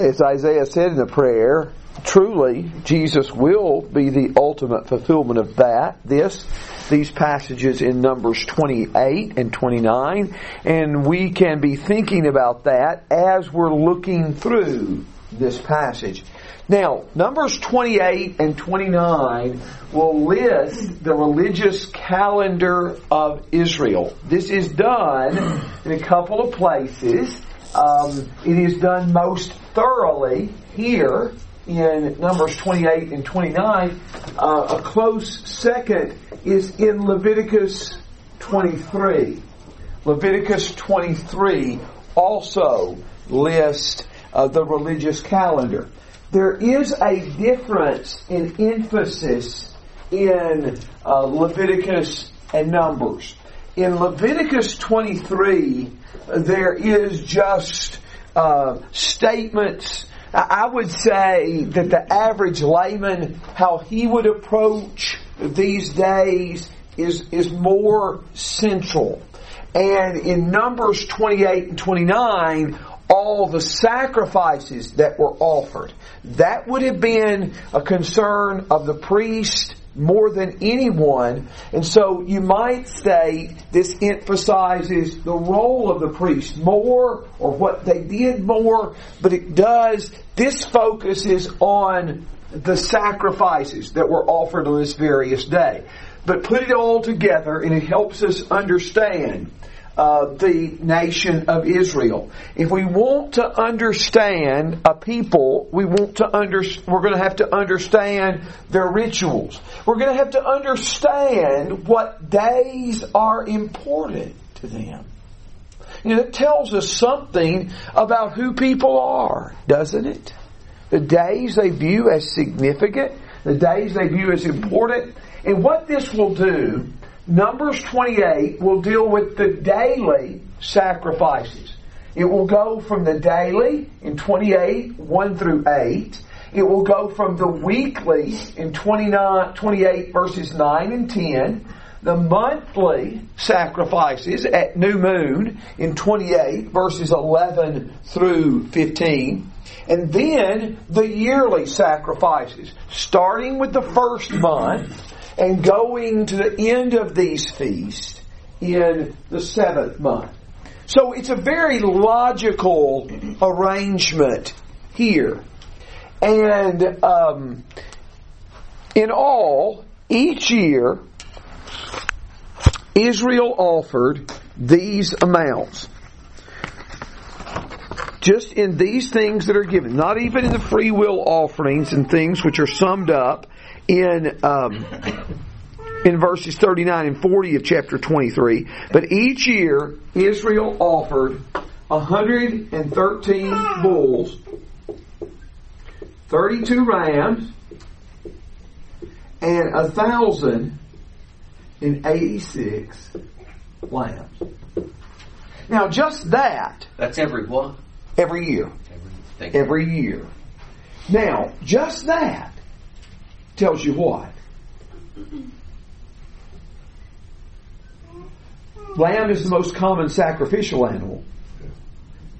As Isaiah said in the prayer, truly Jesus will be the ultimate fulfillment of that. This, these passages in Numbers 28 and 29, and we can be thinking about that as we're looking through this passage. Now, Numbers 28 and 29 will list the religious calendar of Israel. This is done in a couple of places. Um, it is done most thoroughly here in Numbers 28 and 29. Uh, a close second is in Leviticus 23. Leviticus 23 also lists uh, the religious calendar. There is a difference in emphasis in uh, Leviticus and Numbers. In Leviticus 23, there is just uh, statements. I would say that the average layman, how he would approach these days is, is more central. And in Numbers 28 and 29, all the sacrifices that were offered. That would have been a concern of the priest more than anyone. And so you might say this emphasizes the role of the priest more or what they did more, but it does, this focuses on the sacrifices that were offered on this various day. But put it all together and it helps us understand uh, the nation of Israel. If we want to understand a people, we want to under, we're going to have to understand their rituals. We're going to have to understand what days are important to them. You know, it tells us something about who people are, doesn't it? The days they view as significant, the days they view as important, and what this will do Numbers 28 will deal with the daily sacrifices. It will go from the daily in 28, 1 through 8. It will go from the weekly in 29, 28 verses 9 and 10. The monthly sacrifices at new moon in 28 verses 11 through 15. And then the yearly sacrifices, starting with the first month and going to the end of these feasts in the seventh month. So it's a very logical arrangement here. And um, in all, each year, Israel offered these amounts. Just in these things that are given, not even in the free will offerings and things which are summed up in um, in verses 39 and 40 of chapter 23. But each year, Israel offered 113 bulls, 32 rams, and 1,086 lambs. Now, just that. That's every what? Every year. Every, every year. Now, just that tells you what? Lamb is the most common sacrificial animal.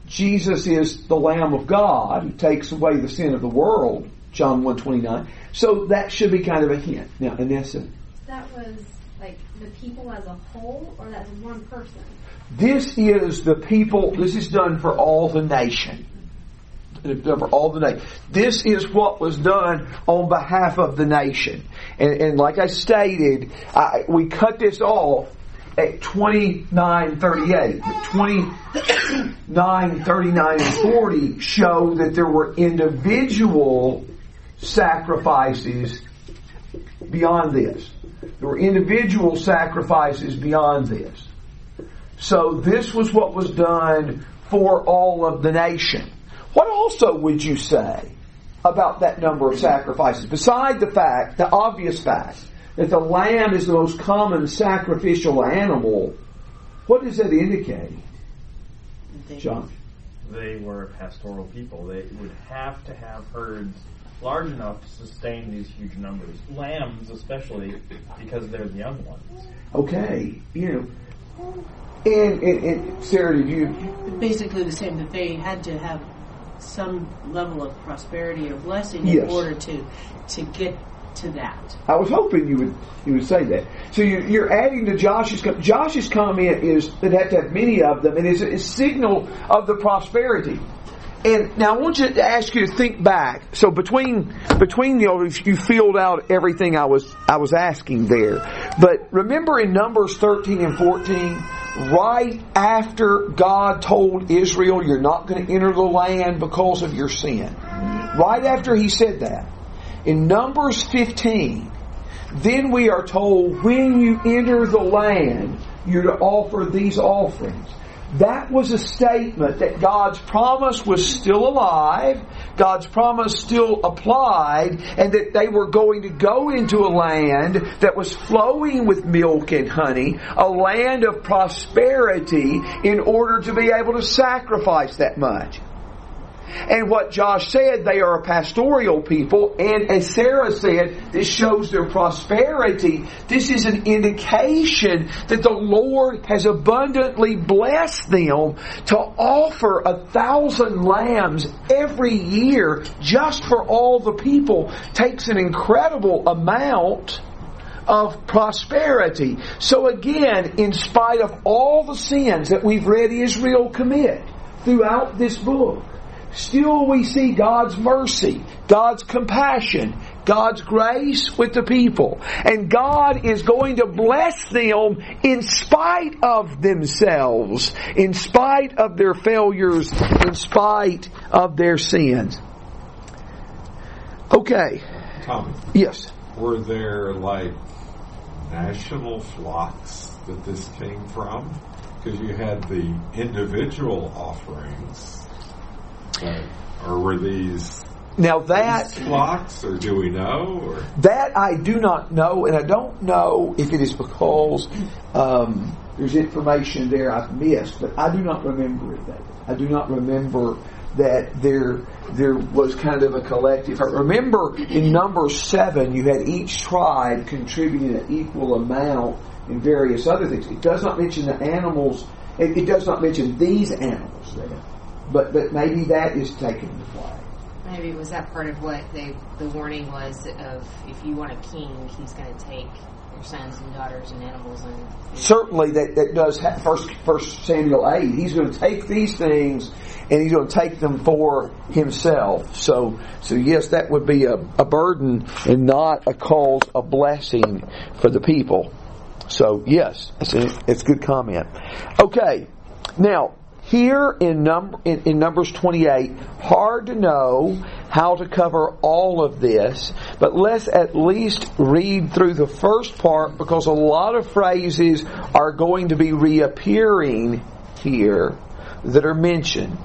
Jesus is the Lamb of God who takes away the sin of the world, John 129. So that should be kind of a hint. Now, Anessa. That was like the people as a whole, or that's one person? This is the people, this is done for all the nation for all the nation. This is what was done on behalf of the nation. And, and like I stated, I, we cut this off at 2938. But 29, 39, and 40 show that there were individual sacrifices beyond this. There were individual sacrifices beyond this. So this was what was done for all of the nation. What also would you say about that number of sacrifices? Beside the fact, the obvious fact, that the lamb is the most common sacrificial animal, what does that indicate? John? They were a pastoral people. They would have to have herds large enough to sustain these huge numbers. Lambs, especially, because they're the young ones. Okay, you know, and, and, and Sarah, did you? Basically, the same that they had to have some level of prosperity or blessing Yes. in order to to get to that. I was hoping you would you would say that. So you, you're adding to Josh's Josh's comment is that have to have many of them, and it's a, signal of the prosperity. And now I want you to ask you to think back. So between between you know you filled out everything I was I was asking there, but remember in Numbers thirteen and fourteen, right after God told Israel, "You're not going to enter the land because of your sin." Right after He said that, in Numbers fifteen, then we are told when you enter the land, you're to offer these offerings. That was a statement that God's promise was still alive, God's promise still applied, and that they were going to go into a land that was flowing with milk and honey, a land of prosperity in order to be able to sacrifice that much. And what Josh said, they are a pastoral people, and as Sarah said, this shows their prosperity. This is an indication that the Lord has abundantly blessed them to offer a thousand lambs every year just for all the people. Takes an incredible amount of prosperity. So again, in spite of all the sins that we've read Israel commit throughout this book, still we see God's mercy, God's compassion, God's grace with the people. And God is going to bless them in spite of themselves, in spite of their failures, in spite of their sins. Okay. Tommy, Yes. were there like national flocks that this came from? Because you had the individual offerings, but, or were these Now that flocks, or do we know? Or That I do not know, and I don't know if it is because um, there's information there I've missed, but I do not remember it. David. I do not remember that there there was kind of a collective. I remember in number seven, you had each tribe contributing an equal amount in various other things. It does not mention the animals. It, it does not mention these animals there, but but maybe that is taken into play. Maybe was that part of what they the warning was of if you want a king, he's going to take your sons and daughters and animals and certainly that, that does have first first Samuel eight. He's going to take these things and he's going to take them for himself. So so yes, that would be a, a burden and not a cause of blessing for the people. So yes, it's a, it's a good comment. Okay, now here in number in, in Numbers 28, hard to know how to cover all of this, but let's at least read through the first part because a lot of phrases are going to be reappearing here that are mentioned.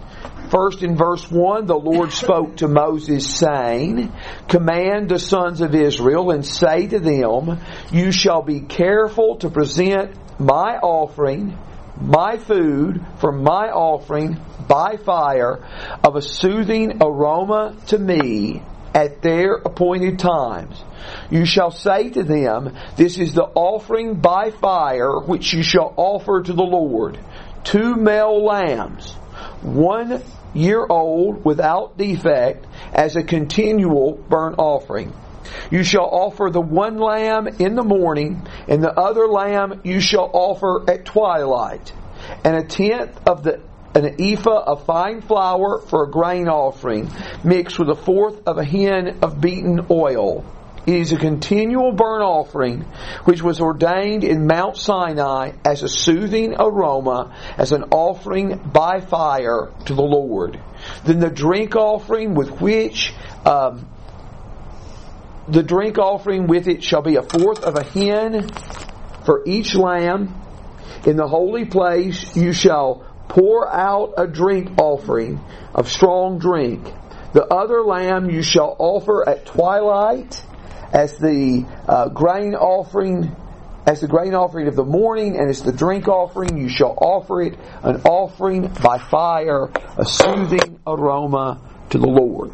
First in verse 1, the Lord spoke to Moses saying, Command the sons of Israel and say to them, You shall be careful to present my offering my food for my offering by fire of a soothing aroma to me at their appointed times. You shall say to them, This is the offering by fire which you shall offer to the Lord. Two male lambs, one year old without defect, as a continual burnt offering. You shall offer the one lamb in the morning, and the other lamb you shall offer at twilight, and a tenth of the an ephah of fine flour for a grain offering, mixed with a fourth of a hin of beaten oil. It is a continual burnt offering which was ordained in Mount Sinai as a soothing aroma, as an offering by fire to the Lord. Then the drink offering with which um, the drink offering with it shall be a fourth of a hin for each lamb. In the holy place you shall pour out a drink offering of strong drink. The other lamb you shall offer at twilight as the uh, grain offering as the grain offering of the morning and as the drink offering you shall offer it an offering by fire a soothing aroma to the Lord.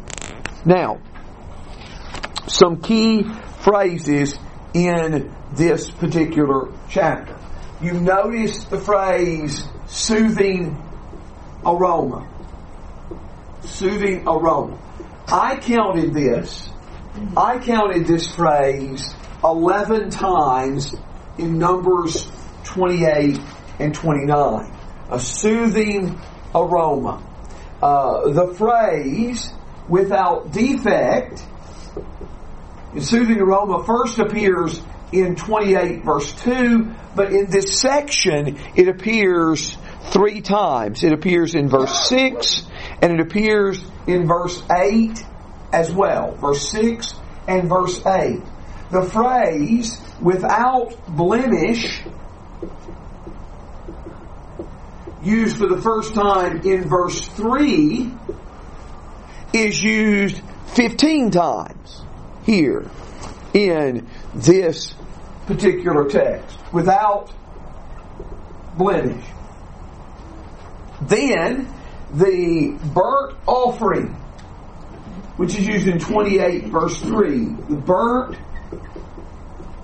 Now, some key phrases in this particular chapter. You notice the phrase soothing aroma. soothing aroma. I counted this. I counted this phrase 11 times in Numbers 28 and 29. A soothing aroma. Uh, the phrase without defect in soothing aroma first appears in 28 verse 2, but in this section it appears three times. It appears in verse 6 and it appears in verse 8 as well. Verse 6 and verse 8. The phrase without blemish used for the first time in verse 3 is used 15 times here in this particular text without blemish. Then the burnt offering, which is used in 28 verse 3, the burnt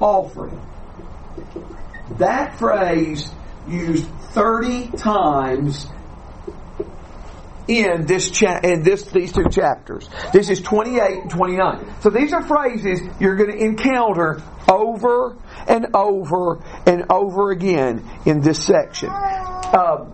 offering. That phrase used 30 times in this cha- in this these two chapters. This is 28 and 29. So these are phrases you're going to encounter over and over and over again in this section. Um,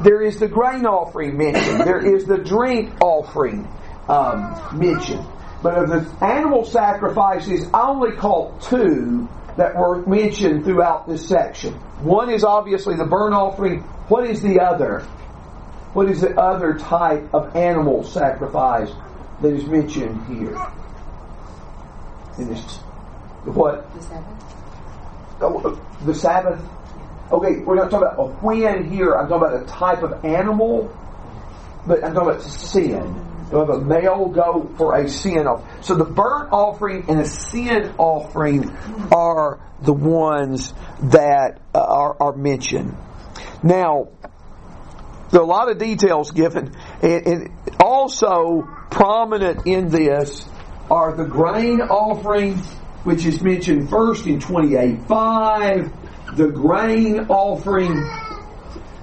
there is the grain offering mentioned. There is the drink offering um, mentioned. But of the animal sacrifices, I only caught two that were mentioned throughout this section. One is obviously the burnt offering. What is the other? What is the other type of animal sacrifice that is mentioned here? In this, what? The Sabbath? Oh, uh, the Sabbath? Okay, we're not talking about a when here. I'm talking about a type of animal, but I'm talking about sin. You have a male goat for a sin offering. So the burnt offering and a sin offering are the ones that uh, are, are mentioned. Now, there are a lot of details given, and, and also prominent in this are the grain offering, which is mentioned first in 28.5, the grain offering,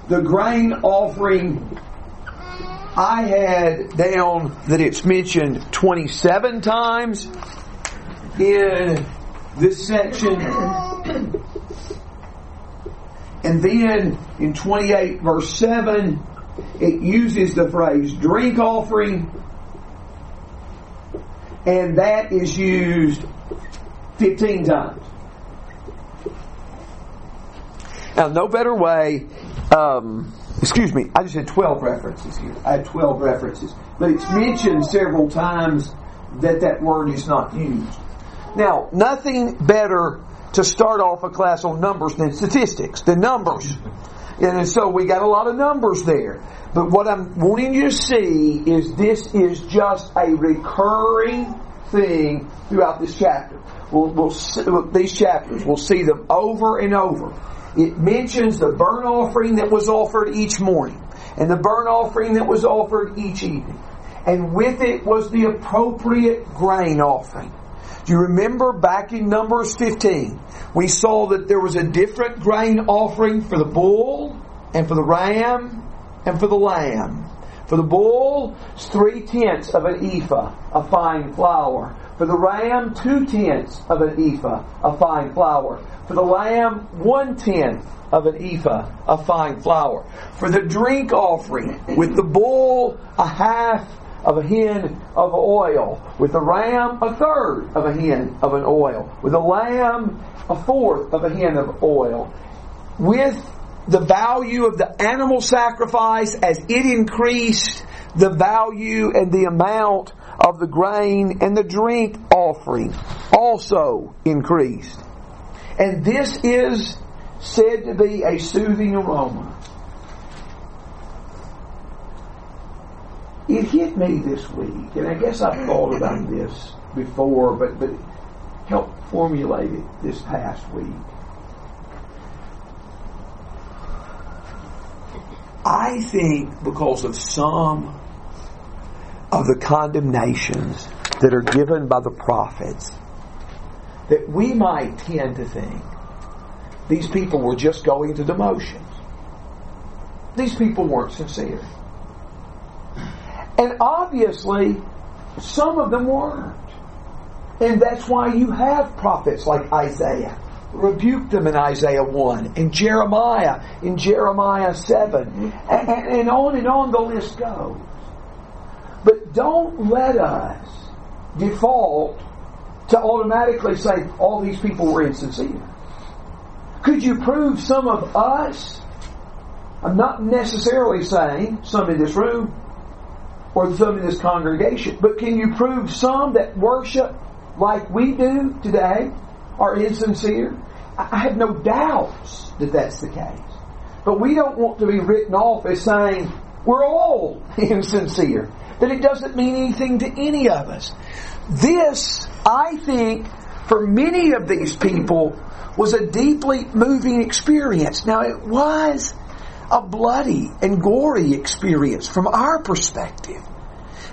the grain offering I had down that it's mentioned 27 times in this section. And then in 28 verse 7, it uses the phrase drink offering, and that is used 15 times. Now, no better way, um, excuse me, I just had 12 references here. I had 12 references. But it's mentioned several times that that word is not used. Now, nothing better to start off a class on numbers than statistics, the numbers. And so we got a lot of numbers there. But what I'm wanting you to see is this is just a recurring thing throughout this chapter. We'll, we'll see, these chapters, we'll see them over and over. It mentions the burnt offering that was offered each morning and the burnt offering that was offered each evening. And with it was the appropriate grain offering. Do you remember back in Numbers 15, we saw that there was a different grain offering for the bull and for the ram and for the lamb. For the bull, three tenths of an ephah of fine flour. For the ram, two tenths of an ephah of fine flour. For the lamb, one tenth of an ephah of fine flour. For the drink offering, with the bull, a half of a hin of oil. With the ram, a third of a hin of an oil. With the lamb, a fourth of a hin of oil. With the value of the animal sacrifice as it increased, the value and the amount of the grain and the drink offering also increased. And this is said to be a soothing aroma. It hit me this week, and I guess I've thought about this before, but, but helped formulate it this past week. I think because of some of the condemnations that are given by the prophets, that we might tend to think these people were just going through the motions. These people weren't sincere. And obviously, some of them weren't. And that's why you have prophets like Isaiah. Rebuke them in Isaiah 1, and Jeremiah in Jeremiah 7, and, and on and on the list goes. But don't let us default to automatically say all these people were insincere. Could you prove some of us? I'm not necessarily saying some in this room or some in this congregation, but can you prove some that worship like we do today are insincere? I have no doubts that that's the case. But we don't want to be written off as saying we're all insincere, that it doesn't mean anything to any of us. This, I think, for many of these people, was a deeply moving experience. Now, it was a bloody and gory experience from our perspective.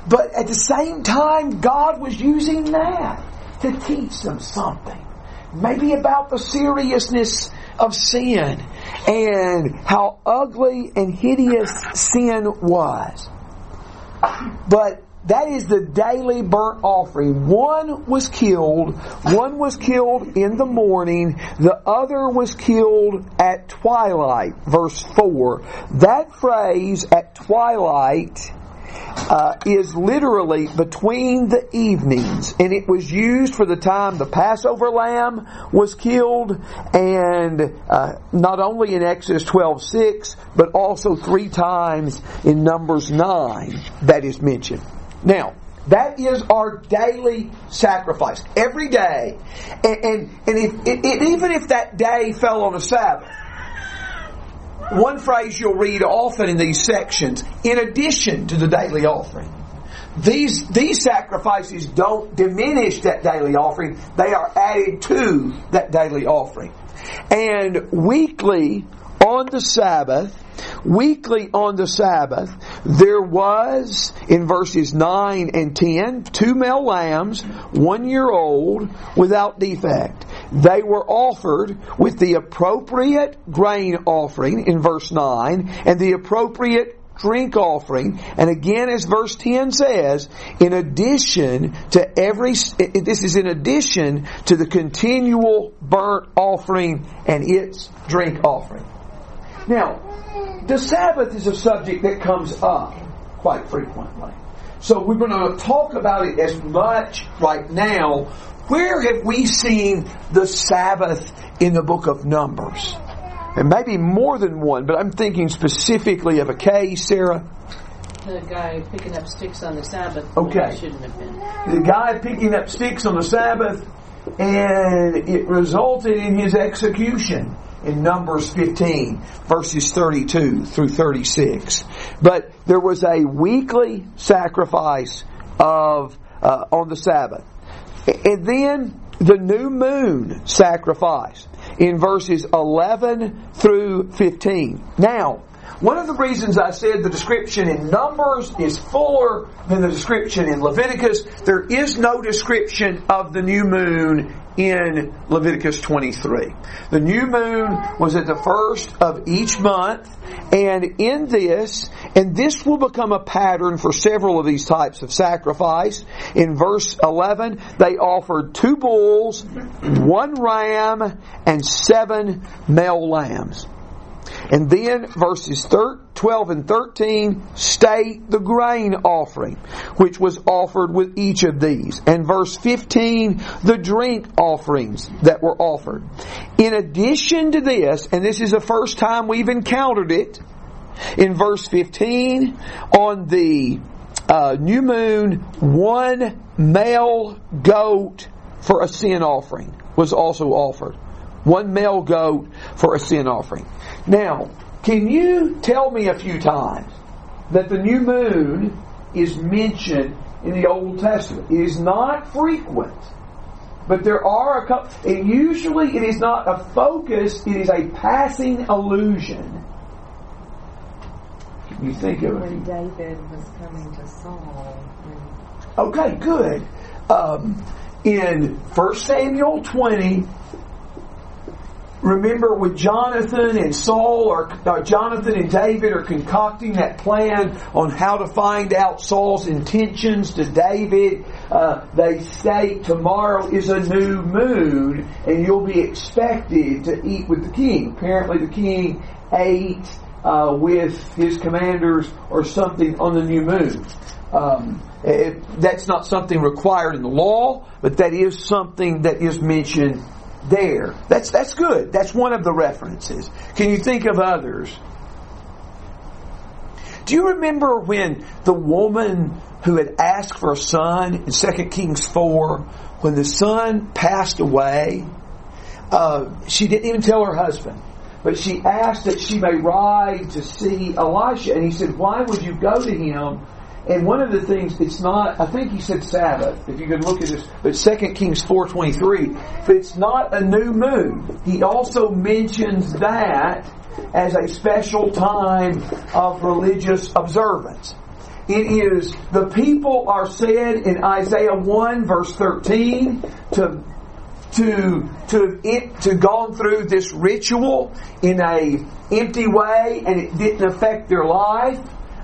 But at the same time, God was using that to teach them something. Maybe about the seriousness of sin and how ugly and hideous sin was. But that is the daily burnt offering. One was killed, one was killed in the morning, the other was killed at twilight. Verse 4. That phrase, at twilight, uh, is literally between the evenings, and it was used for the time the Passover lamb was killed, and uh, not only in Exodus twelve six, but also three times in Numbers nine that is mentioned. Now, that is our daily sacrifice every day, and and, and if, it, it, even if that day fell on a Sabbath one phrase you'll read often in these sections, in addition to the daily offering. These, these sacrifices don't diminish that daily offering, they are added to that daily offering. And weekly on the Sabbath, weekly on the Sabbath, there was, in verses 9 and 10, two male lambs, one year old, without defect. They were offered with the appropriate grain offering in verse 9 and the appropriate drink offering. And again, as verse 10 says, in addition to every, this is in addition to the continual burnt offering and its drink offering. Now, the Sabbath is a subject that comes up quite frequently. So we're going to talk about it as much right now. Where have we seen the Sabbath in the book of Numbers? And maybe more than one, but I'm thinking specifically of a case, Sarah. The guy picking up sticks on the Sabbath. Okay. Shouldn't have been. The guy picking up sticks on the Sabbath, and it resulted in his execution in Numbers 15, verses 32 through 36. But there was a weekly sacrifice of uh, on the Sabbath, and then the new moon sacrifice in verses 11 through 15. Now, one of the reasons I said the description in Numbers is fuller than the description in Leviticus, there is no description of the new moon in Leviticus 23. The new moon was at the first of each month, and in this, and this will become a pattern for several of these types of sacrifice. In verse 11, they offered two bulls, one ram, and seven male lambs. And then verses 12 and 13 state the grain offering, which was offered with each of these. And verse 15, the drink offerings that were offered. In addition to this, and this is the first time we've encountered it, in verse 15, on the uh, new moon, one male goat for a sin offering was also offered. One male goat for a sin offering. Now, can you tell me a few times that the new moon is mentioned in the Old Testament? It is not frequent, but there are a couple, and usually it is not a focus, it is a passing allusion. Can you think of it? When David was coming to Saul. Okay, good. Um, in 1 Samuel 20, remember with Jonathan and Saul, or, or Jonathan and David are concocting that plan on how to find out Saul's intentions to David. Uh, they state tomorrow is a new moon, and you'll be expected to eat with the king. Apparently, the king ate uh, with his commanders or something on the new moon. Um, it, that's not something required in the law, but that is something that is mentioned there. That's that's good. That's one of the references. Can you think of others? Do you remember when the woman who had asked for a son in 2 Kings 4, when the son passed away, uh, she didn't even tell her husband. But she asked that she may ride to see Elisha. And he said, Why would you go to him? And one of the things, it's not, I think he said Sabbath, if you could look at this, but 2 Kings 4.23, but it's not a new moon. He also mentions that as a special time of religious observance. It is, the people are said in Isaiah 1 verse 13 to to to it to gone through this ritual in a empty way and it didn't affect their life.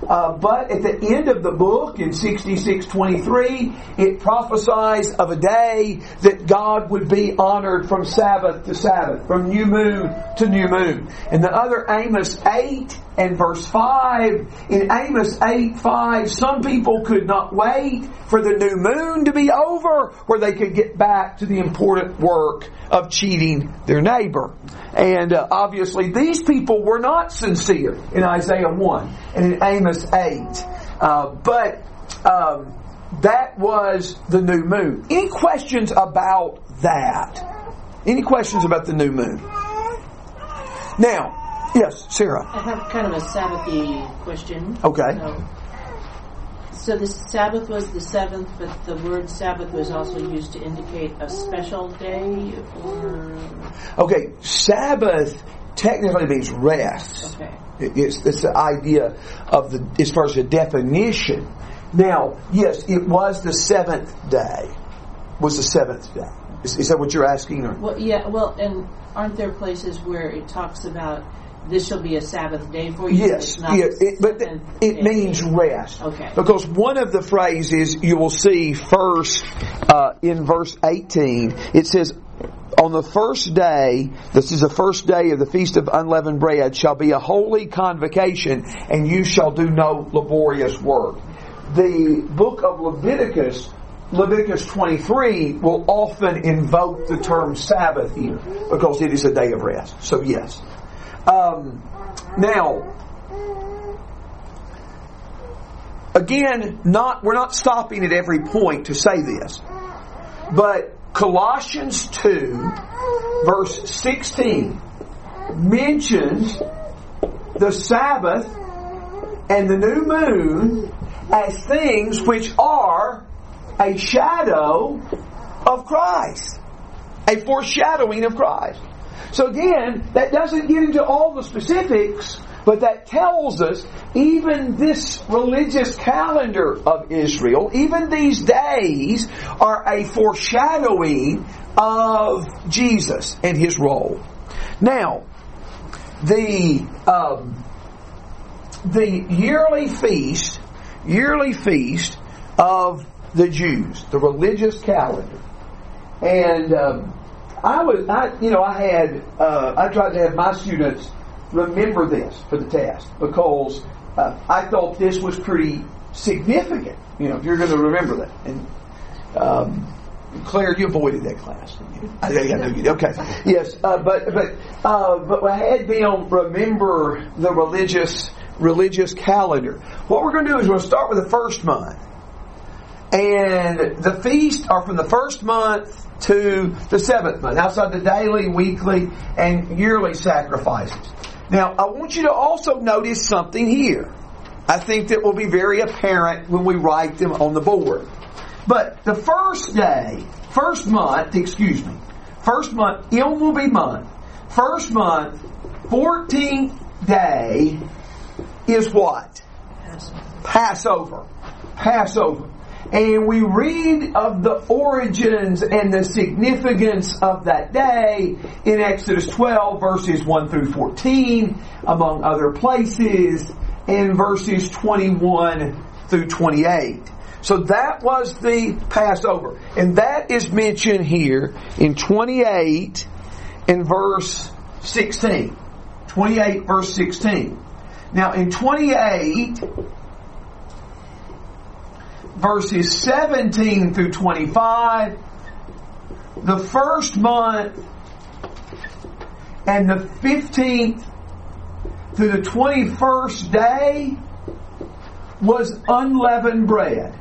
Uh, but at the end of the book in 6623, it prophesies of a day that God would be honored from Sabbath to Sabbath, from new moon to new moon. And the other Amos 8 and verse 5, in Amos 8 5, some people could not wait for the new moon to be over where they could get back to the important work of cheating their neighbor. And uh, obviously, these people were not sincere in Isaiah 1 and in Amos 8. Uh, but um, that was the new moon. Any questions about that? Any questions about the new moon? Now, yes, Sarah. I have kind of a Sabbathy question. Okay. So, so the Sabbath was the seventh, but the word Sabbath was also used to indicate a special day, or Okay, Sabbath technically means rest. okay. It's, it's the idea of the, as far as the definition. Now, yes, it was the seventh day. Was the seventh day. Is, is that what you're asking? Or? Well, yeah. Well, and aren't there places where it talks about this shall be a Sabbath day for you? Yes, yeah, it, but seventh it means rest. Okay. Because one of the phrases you will see first uh, in verse 18, it says, on the first day, this is the first day of the Feast of Unleavened Bread, shall be a holy convocation, and you shall do no laborious work. The book of Leviticus, Leviticus 23, will often invoke the term Sabbath here, because it is a day of rest. So yes. Um, now, again, not we're not stopping at every point to say this, but Colossians two, verse sixteen, mentions the Sabbath and the new moon as things which are a shadow of Christ, a foreshadowing of Christ. So again, that doesn't get into all the specifics, but that tells us even this religious calendar of Israel, even these days, are a foreshadowing of Jesus and his role. Now, the um, the yearly feast, yearly feast of the Jews, the religious calendar, and um, I was, I, you know, I had, uh, I tried to have my students remember this for the test because uh, I thought this was pretty significant. You know, if you're going to remember that. And um, Claire, you avoided that class. I, I know you did. Okay. Yes, uh, but but uh, but I had them remember the religious religious calendar. What we're going to do is we're going to start with the first month. And the feasts are from the first month to the seventh month, outside the daily, weekly, and yearly sacrifices. Now, I want you to also notice something here. I think that will be very apparent when we write them on the board. But the first day, first month, excuse me, first month, Yom will be month. First month, 14th day is what? Passover. Passover. And we read of the origins and the significance of that day in Exodus 12 verses 1 through 14, among other places, and verses 21 through 28. So that was the Passover. And that is mentioned here in 28 in verse 16. 28 verse 16. Now in 28 verses 17 through 25, the first month and the 15th through the 21st day was unleavened bread.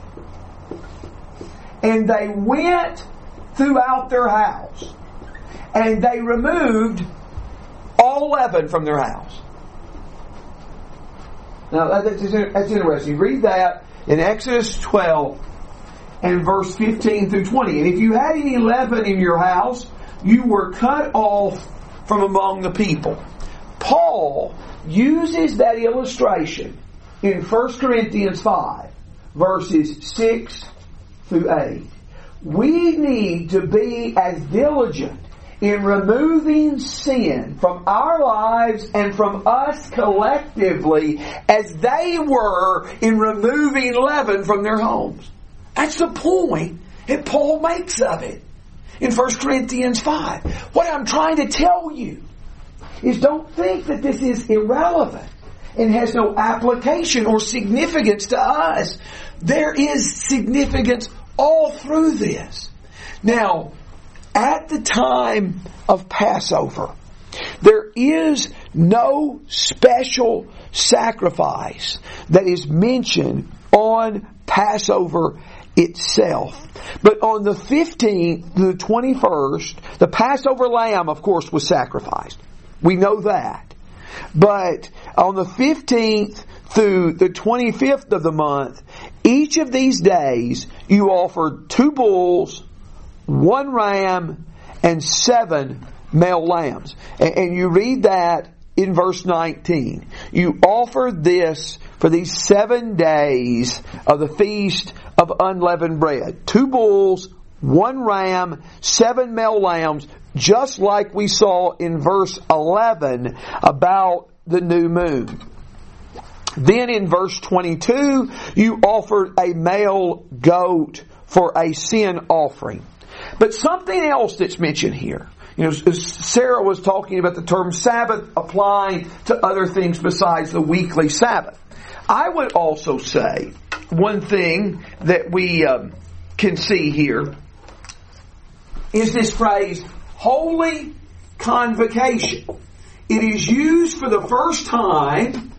And they went throughout their house and they removed all leaven from their house. Now that's, that's interesting. You read that in Exodus 12 and verse 15 through 20. And if you had any leaven in your house, you were cut off from among the people. Paul uses that illustration in 1 Corinthians 5, verses 6 through 8. We need to be as diligent in removing sin from our lives and from us collectively as they were in removing leaven from their homes. That's the point that Paul makes of it in 1 Corinthians 5. What I'm trying to tell you is don't think that this is irrelevant and has no application or significance to us. There is significance all through this. Now, at the time of Passover, there is no special sacrifice that is mentioned on Passover itself. But on the 15th to the 21st, the Passover lamb, of course, was sacrificed. We know that. But on the 15th through the 25th of the month, each of these days, you offered two bulls, one ram, and seven male lambs. And, and you read that in verse 19. You offered this for these seven days of the feast of unleavened bread. Two bulls, one ram, seven male lambs, just like we saw in verse 11 about the new moon. Then in verse 22, you offered a male goat for a sin offering. But something else that's mentioned here. You know, Sarah was talking about the term Sabbath applying to other things besides the weekly Sabbath. I would also say one thing that we um, can see here is this phrase, holy convocation. It is used for the first time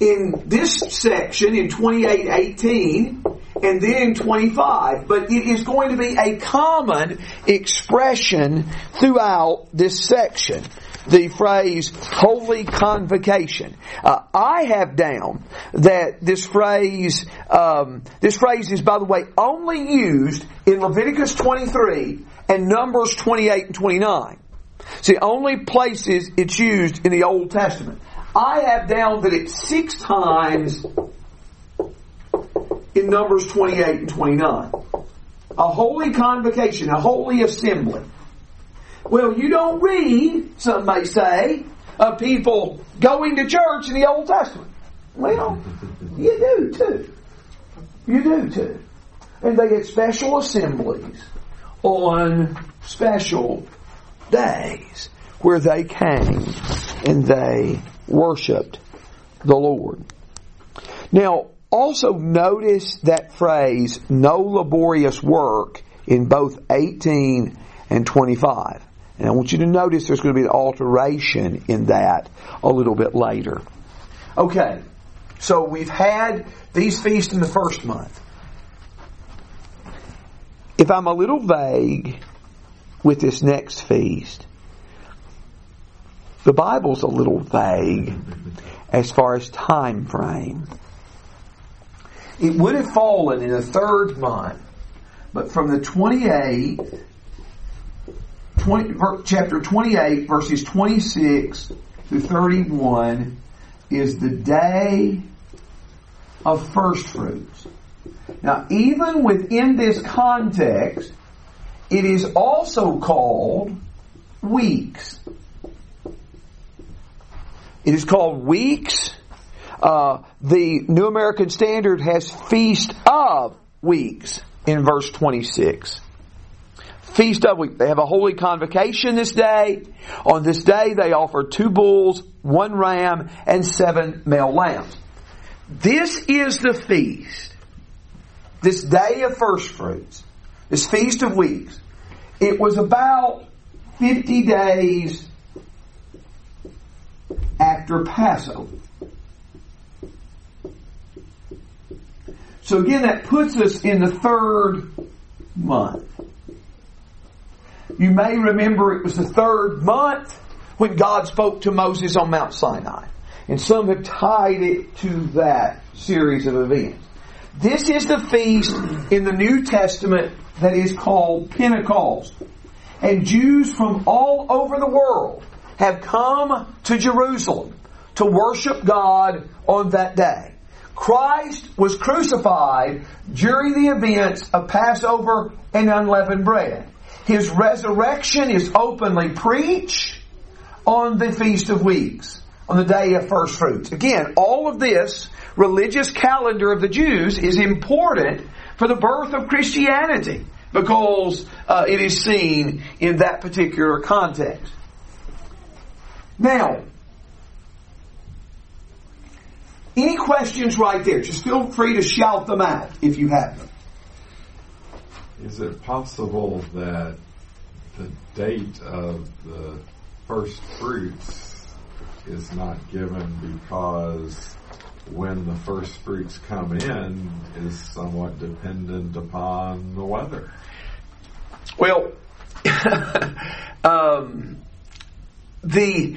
in this section in 2818 and then 25, but it is going to be a common expression throughout this section. The phrase holy convocation. Uh, I have down that this phrase, um, this phrase is by the way only used in Leviticus 23 and Numbers 28 and 29. It's the only places it's used in the Old Testament. I have down that it's six times in Numbers 28 and 29. A holy convocation, a holy assembly. Well, you don't read, some may say, of people going to church in the Old Testament. Well, you do too. You do too. And they had special assemblies on special days where they came and they worshiped the Lord. Now, also notice that phrase, no laborious work, in both 18 and 25. And I want you to notice there's going to be an alteration in that a little bit later. Okay, so we've had these feasts in the first month. If I'm a little vague with this next feast, the Bible's a little vague as far as time frame. It would have fallen in the third month, but from the 28th, 20, chapter 28, verses 26 through 31 is the day of first fruits. Now, even within this context, it is also called weeks. It is called weeks. Uh, the New American Standard has feast of weeks in verse 26. Feast of weeks. They have a holy convocation this day. On this day, they offer two bulls, one ram, and seven male lambs. This is the feast. This day of first fruits. This feast of weeks. It was about 50 days after Passover. So again, that puts us in the third month. You may remember it was the third month when God spoke to Moses on Mount Sinai. And some have tied it to that series of events. This is the feast in the New Testament that is called Pentecost. And Jews from all over the world have come to Jerusalem to worship God on that day. Christ was crucified during the events of Passover and unleavened bread. His resurrection is openly preached on the Feast of Weeks, on the day of first fruits. Again, all of this religious calendar of the Jews is important for the birth of Christianity because uh, it is seen in that particular context. Now, any questions right there? Just feel free to shout them out if you have them. Is it possible that the date of the first fruits is not given because when the first fruits come in is somewhat dependent upon the weather? Well, um, the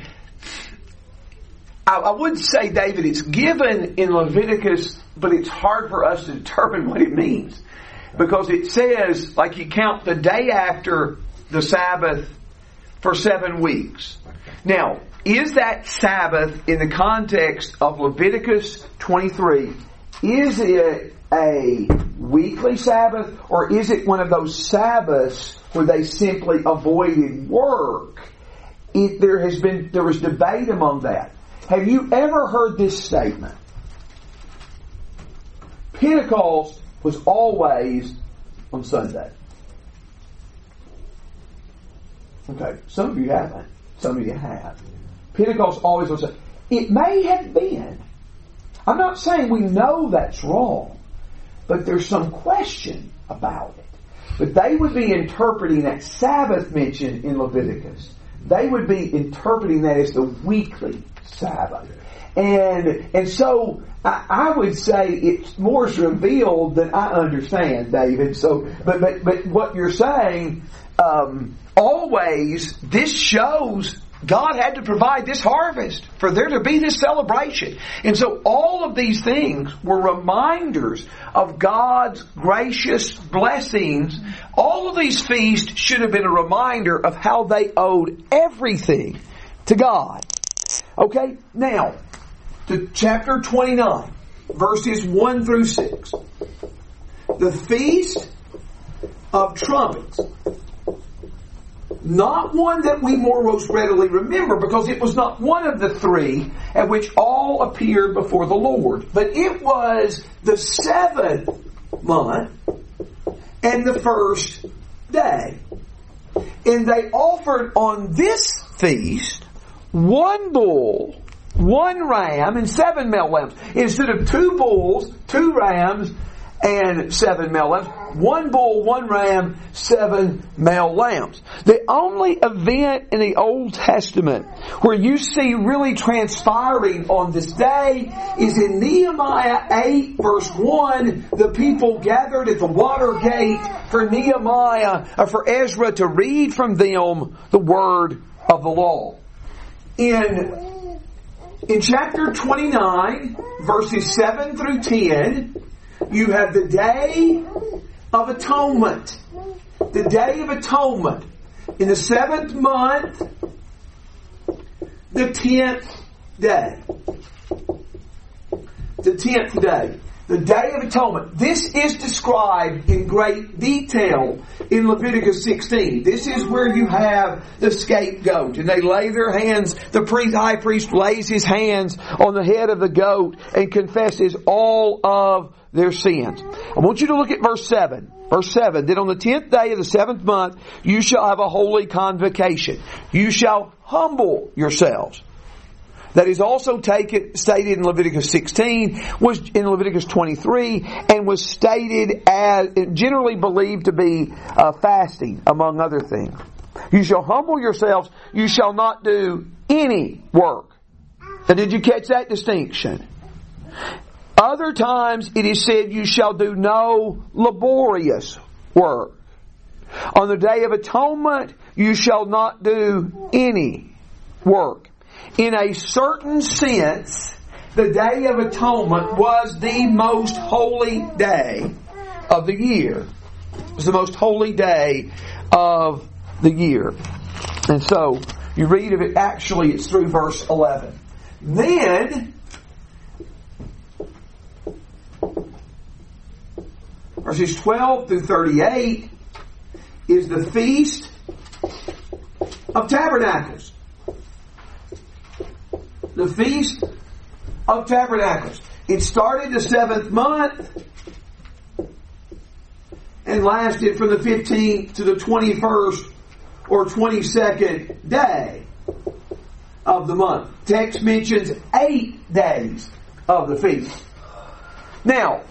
I, I would say, David, it's given in Leviticus, but it's hard for us to determine what it means because it says, like you count the day after the Sabbath for seven weeks. Now, is that Sabbath in the context of Leviticus 23? Is it a weekly Sabbath or is it one of those Sabbaths where they simply avoided work? It, there has been, there was debate among that. Have you ever heard this statement? Pentecost was always on Sunday. Okay, some of you haven't. Some of you have. Pentecost always on Sunday. It may have been. I'm not saying we know that's wrong, but there's some question about it. But they would be interpreting that Sabbath mentioned in Leviticus. They would be interpreting that as the weekly Sabbath. And, and so I, I would say it's more revealed than I understand, David. So, but, but, but what you're saying, um, always, this shows God had to provide this harvest for there to be this celebration. And so all of these things were reminders of God's gracious blessings. All of these feasts should have been a reminder of how they owed everything to God. Okay, now, to chapter 29, verses 1 through 6. The Feast of Trumpets. Not one that we more most readily remember because it was not one of the three at which all appeared before the Lord, but it was the seventh month and the first day. And they offered on this feast one bull, one ram, and seven male lambs. Instead of two bulls, two rams, and seven male lambs. One bull, one ram, seven male lambs. The only event in the Old Testament where you see really transpiring on this day is in Nehemiah 8 verse 1. The people gathered at the water gate for Nehemiah, or for Ezra to read from them the word of the law. In, in chapter 29, verses 7 through 10, you have the day of atonement. The day of atonement. In the seventh month, the tenth day. The tenth day. The Day of Atonement. This is described in great detail in Leviticus 16. This is where you have the scapegoat and they lay their hands, the priest, high priest lays his hands on the head of the goat and confesses all of their sins. I want you to look at verse 7. Verse 7, then on the tenth day of the seventh month, you shall have a holy convocation. You shall humble yourselves. That is also taken, stated in Leviticus 16, was in Leviticus 23, and was stated as, generally believed to be uh, fasting, among other things. You shall humble yourselves, you shall not do any work. Now did you catch that distinction? Other times it is said you shall do no laborious work. On the day of atonement you shall not do any work. In a certain sense, the day of atonement was the most holy day of the year. It was the most holy day of the year. And so, you read of it, actually it's through verse 11. Then, verses 12 through 38 is the Feast of Tabernacles. The Feast of Tabernacles. It started the seventh month and lasted from the 15th to the 21st or 22nd day of the month. Text mentions eight days of the feast. Now,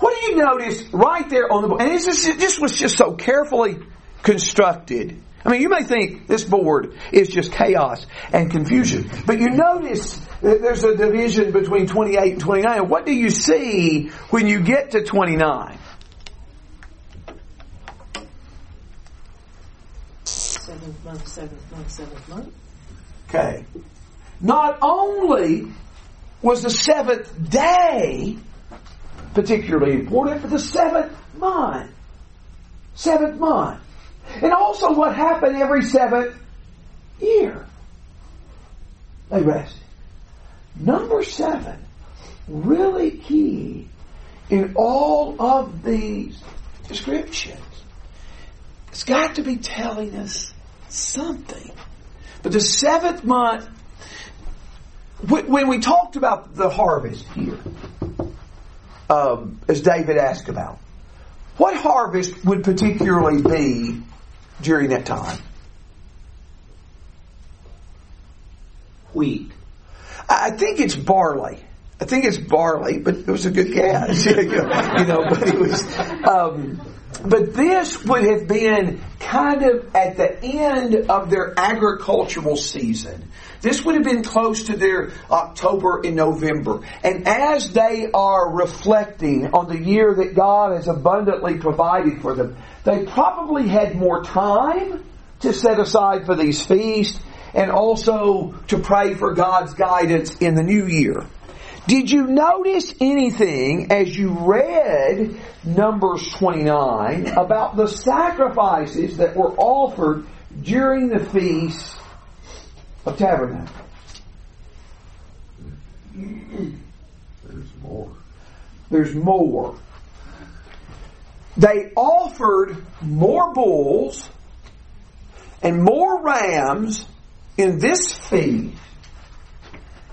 what do you notice right there on the board? And this, is, this was just so carefully constructed. I mean, you may think this board is just chaos and confusion, but you notice that there's a division between 28 and 29. What do you see when you get to 29? Seventh month, seventh month, seventh month. Okay. Not only was the seventh day particularly important, but the seventh month. Seventh month. And also what happened every seventh year. They rested. Number seven, really key in all of these descriptions. It's got to be telling us something. But the seventh month, when we talked about the harvest here, um, as David asked about, what harvest would particularly be during that time? Wheat. I think it's barley. I think it's barley, but it was a good guess. you know, but it was. Um, but this would have been kind of at the end of their agricultural season. This would have been close to their October and November. And as they are reflecting on the year that God has abundantly provided for them, they probably had more time to set aside for these feasts and also to pray for God's guidance in the new year. Did you notice anything as you read Numbers 29 about the sacrifices that were offered during the Feast of Tabernacles? There's more. There's more. They offered more bulls and more rams in this feast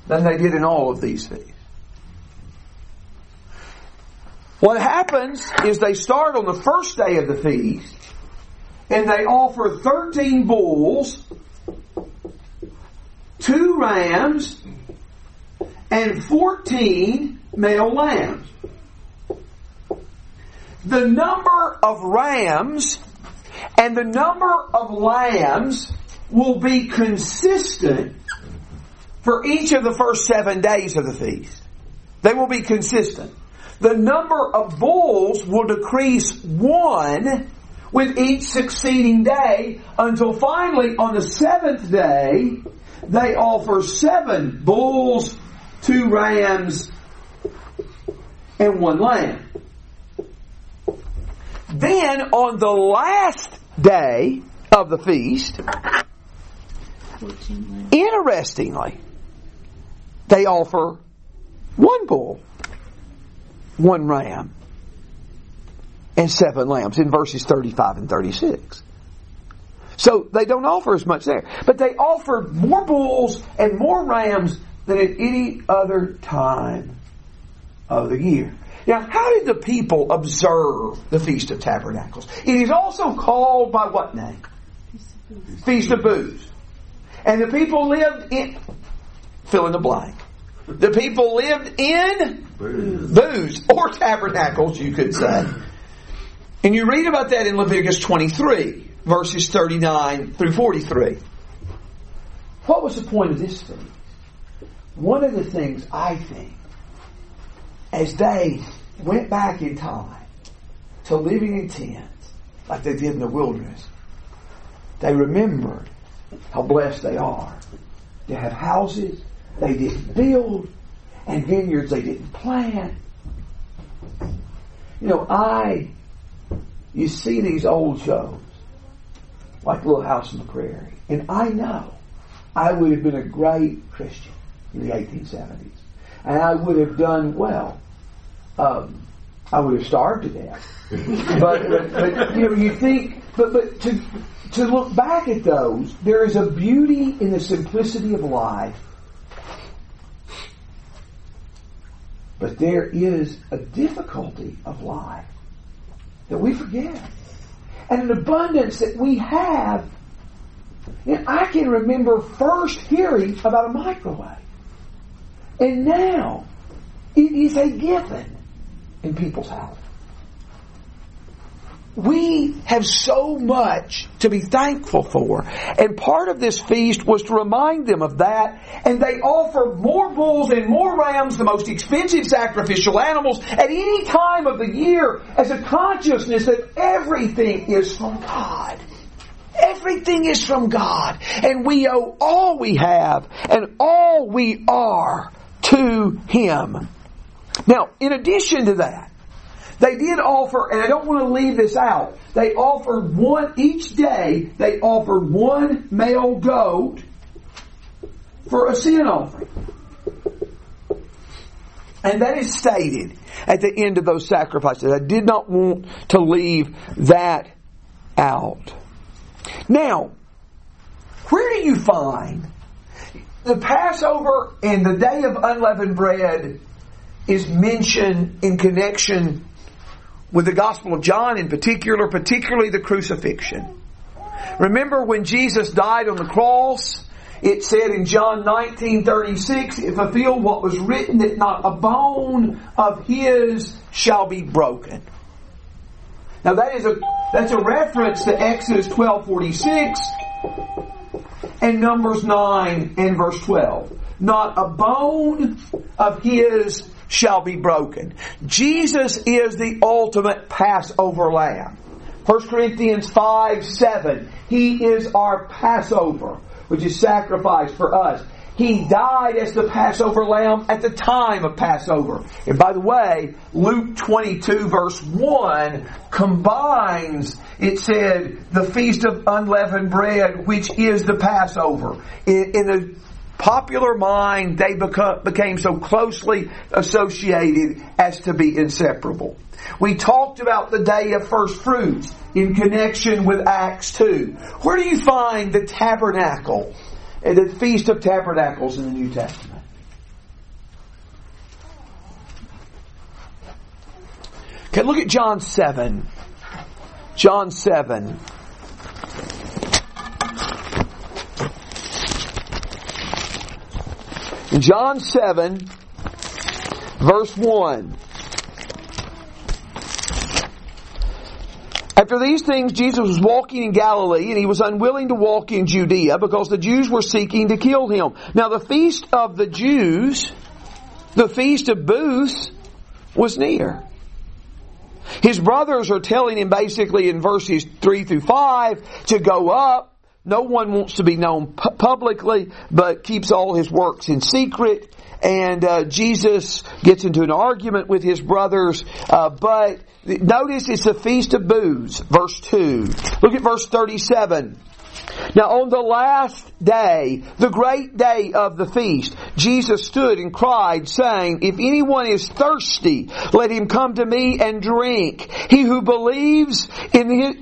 than they did in all of these feasts. What happens is they start on the first day of the feast and they offer 13 bulls, two rams, and 14 male lambs. The number of rams and the number of lambs will be consistent for each of the first seven days of the feast. They will be consistent. The number of bulls will decrease one with each succeeding day until finally on the seventh day they offer seven bulls, two rams, and one lamb. Then on the last day of the feast, interestingly, they offer one bull, one ram and seven lambs in verses 35 and 36. So they don't offer as much there. But they offered more bulls and more rams than at any other time of the year. Now, how did the people observe the Feast of Tabernacles? It is also called by what name? Feast of Booths. And the people lived in, fill in the blank. The people lived in Booths. booths or tabernacles, you could say. And you read about that in Leviticus 23, verses 39 through 43. What was the point of this feast? One of the things I think, as they went back in time to living in tents, like they did in the wilderness, they remembered how blessed they are to have houses they didn't build and vineyards they didn't plant. You know, I, you see these old shows, like Little House on the Prairie, and I know I would have been a great Christian in the 1870s. And I would have done well. Um, I would have starved to death. but, but, but, you know, you think, but, but to, to look back at those, there is a beauty in the simplicity of life. But there is a difficulty of life that we forget. And an abundance that we have. And I can remember first hearing about a microwave. And now it is a given in people's houses. We have so much to be thankful for. And part of this feast was to remind them of that. And they offer more bulls and more rams, the most expensive sacrificial animals, at any time of the year as a consciousness that everything is from God. Everything is from God. And we owe all we have and all we are to Him. Now, in addition to that, they did offer, and I don't want to leave this out, they offered one, each day, they offered one male goat for a sin offering. And that is stated at the end of those sacrifices. I did not want to leave that out. Now, where do you find the Passover and the Day of Unleavened Bread is mentioned in connection with the Gospel of John in particular, particularly the crucifixion. Remember when Jesus died on the cross? It said in John 19:36, it fulfilled what was written that not a bone of his shall be broken. Now that is a that's a reference to Exodus 12:46 and Numbers 9 and verse 12. Not a bone of his shall be broken. Jesus is the ultimate Passover lamb. 1 Corinthians 5 7. He is our Passover, which is sacrificed for us. He died as the Passover lamb at the time of Passover. And by the way, Luke 22 verse 1 combines, it said, the Feast of Unleavened Bread, which is the Passover. In, in the popular mind, they beca- became so closely associated as to be inseparable. We talked about the day of first fruits in connection with Acts 2. Where do you find the tabernacle and the Feast of Tabernacles in the New Testament? Okay, look at John 7. John 7. John 7, verse 1. After these things, Jesus was walking in Galilee, and he was unwilling to walk in Judea because the Jews were seeking to kill him. Now, the feast of the Jews, the feast of booths, was near. His brothers are telling him basically in verses 3 through 5 to go up. No one wants to be known pu- publicly, but keeps all his works in secret. and uh, Jesus gets into an argument with his brothers. Uh, but notice it's the feast of booths, verse two. Look at verse thirty-seven. Now on the last day, the great day of the feast, Jesus stood and cried, saying, If anyone is thirsty, let him come to me and drink. He who believes in his,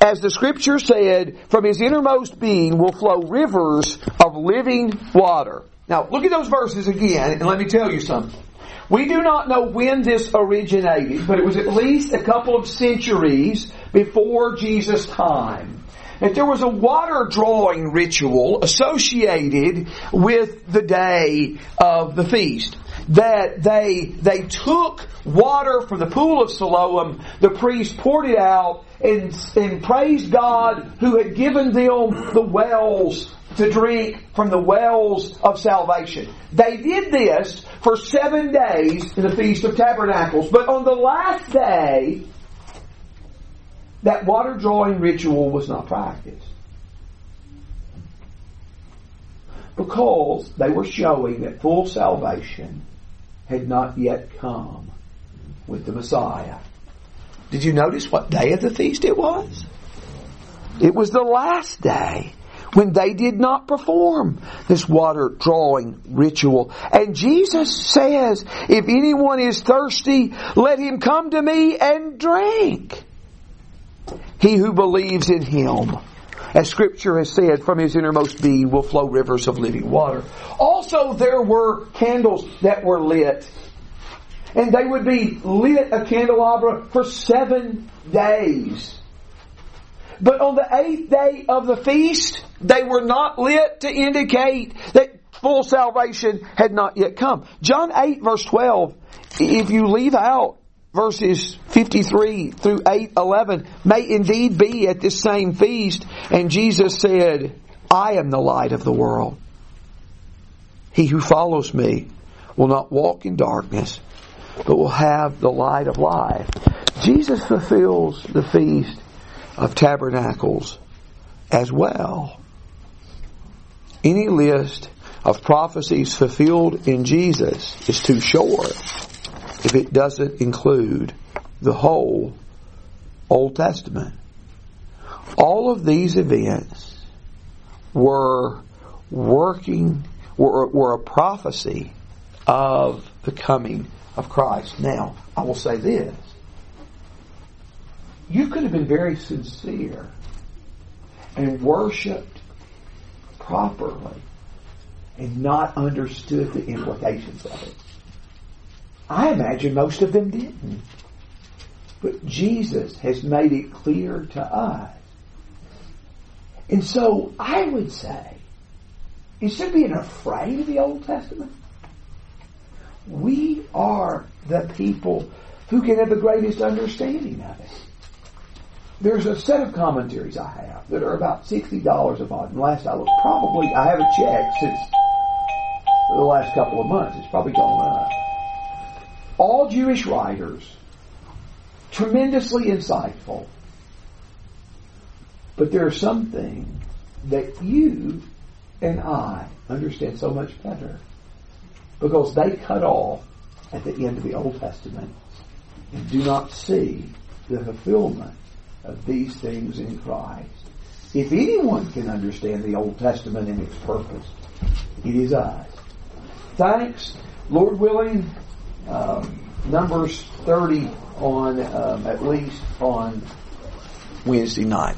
as the scripture said, from his innermost being will flow rivers of living water. Now look at those verses again, and let me tell you something. We do not know when this originated, but it was at least a couple of centuries before Jesus' time that there was a water drawing ritual associated with the day of the feast. That they, they took water from the pool of Siloam, the priest poured it out and, and praised God who had given them the wells to drink from the wells of salvation. They did this for seven days in the Feast of Tabernacles, but on the last day, that water drawing ritual was not practiced. Because they were showing that full salvation had not yet come with the Messiah. Did you notice what day of the feast it was? It was the last day when they did not perform this water drawing ritual. And Jesus says, if anyone is thirsty, let him come to me and drink. He who believes in him, as scripture has said, from his innermost being will flow rivers of living water. Also there were candles that were lit. And they would be lit a candelabra for seven days. But on the eighth day of the feast, they were not lit to indicate that full salvation had not yet come. John 8 verse 12, if you leave out verses 53 through 8, 11 may indeed be at this same feast. And Jesus said, I am the light of the world. He who follows me will not walk in darkness, but will have the light of life. Jesus fulfills the feast of tabernacles as well. Any list of prophecies fulfilled in Jesus is too short if it doesn't include the whole Old Testament. All of these events were working, were, were a prophecy of the coming of Christ. Now, I will say this. You could have been very sincere and worshiped properly and not understood the implications of it. I imagine most of them didn't. But Jesus has made it clear to us. And so I would say, instead of being afraid of the Old Testament, we are the people who can have the greatest understanding of it. There's a set of commentaries I have that are about $60 a month. And last I looked, probably, I haven't checked since the last couple of months. It's probably gone up all Jewish writers, tremendously insightful. But there are some things that you and I understand so much better because they cut off at the end of the Old Testament and do not see the fulfillment of these things in Christ. If anyone can understand the Old Testament and its purpose, it is us. Thanks, Lord willing, um, Numbers 30 on um, at least on Wednesday night.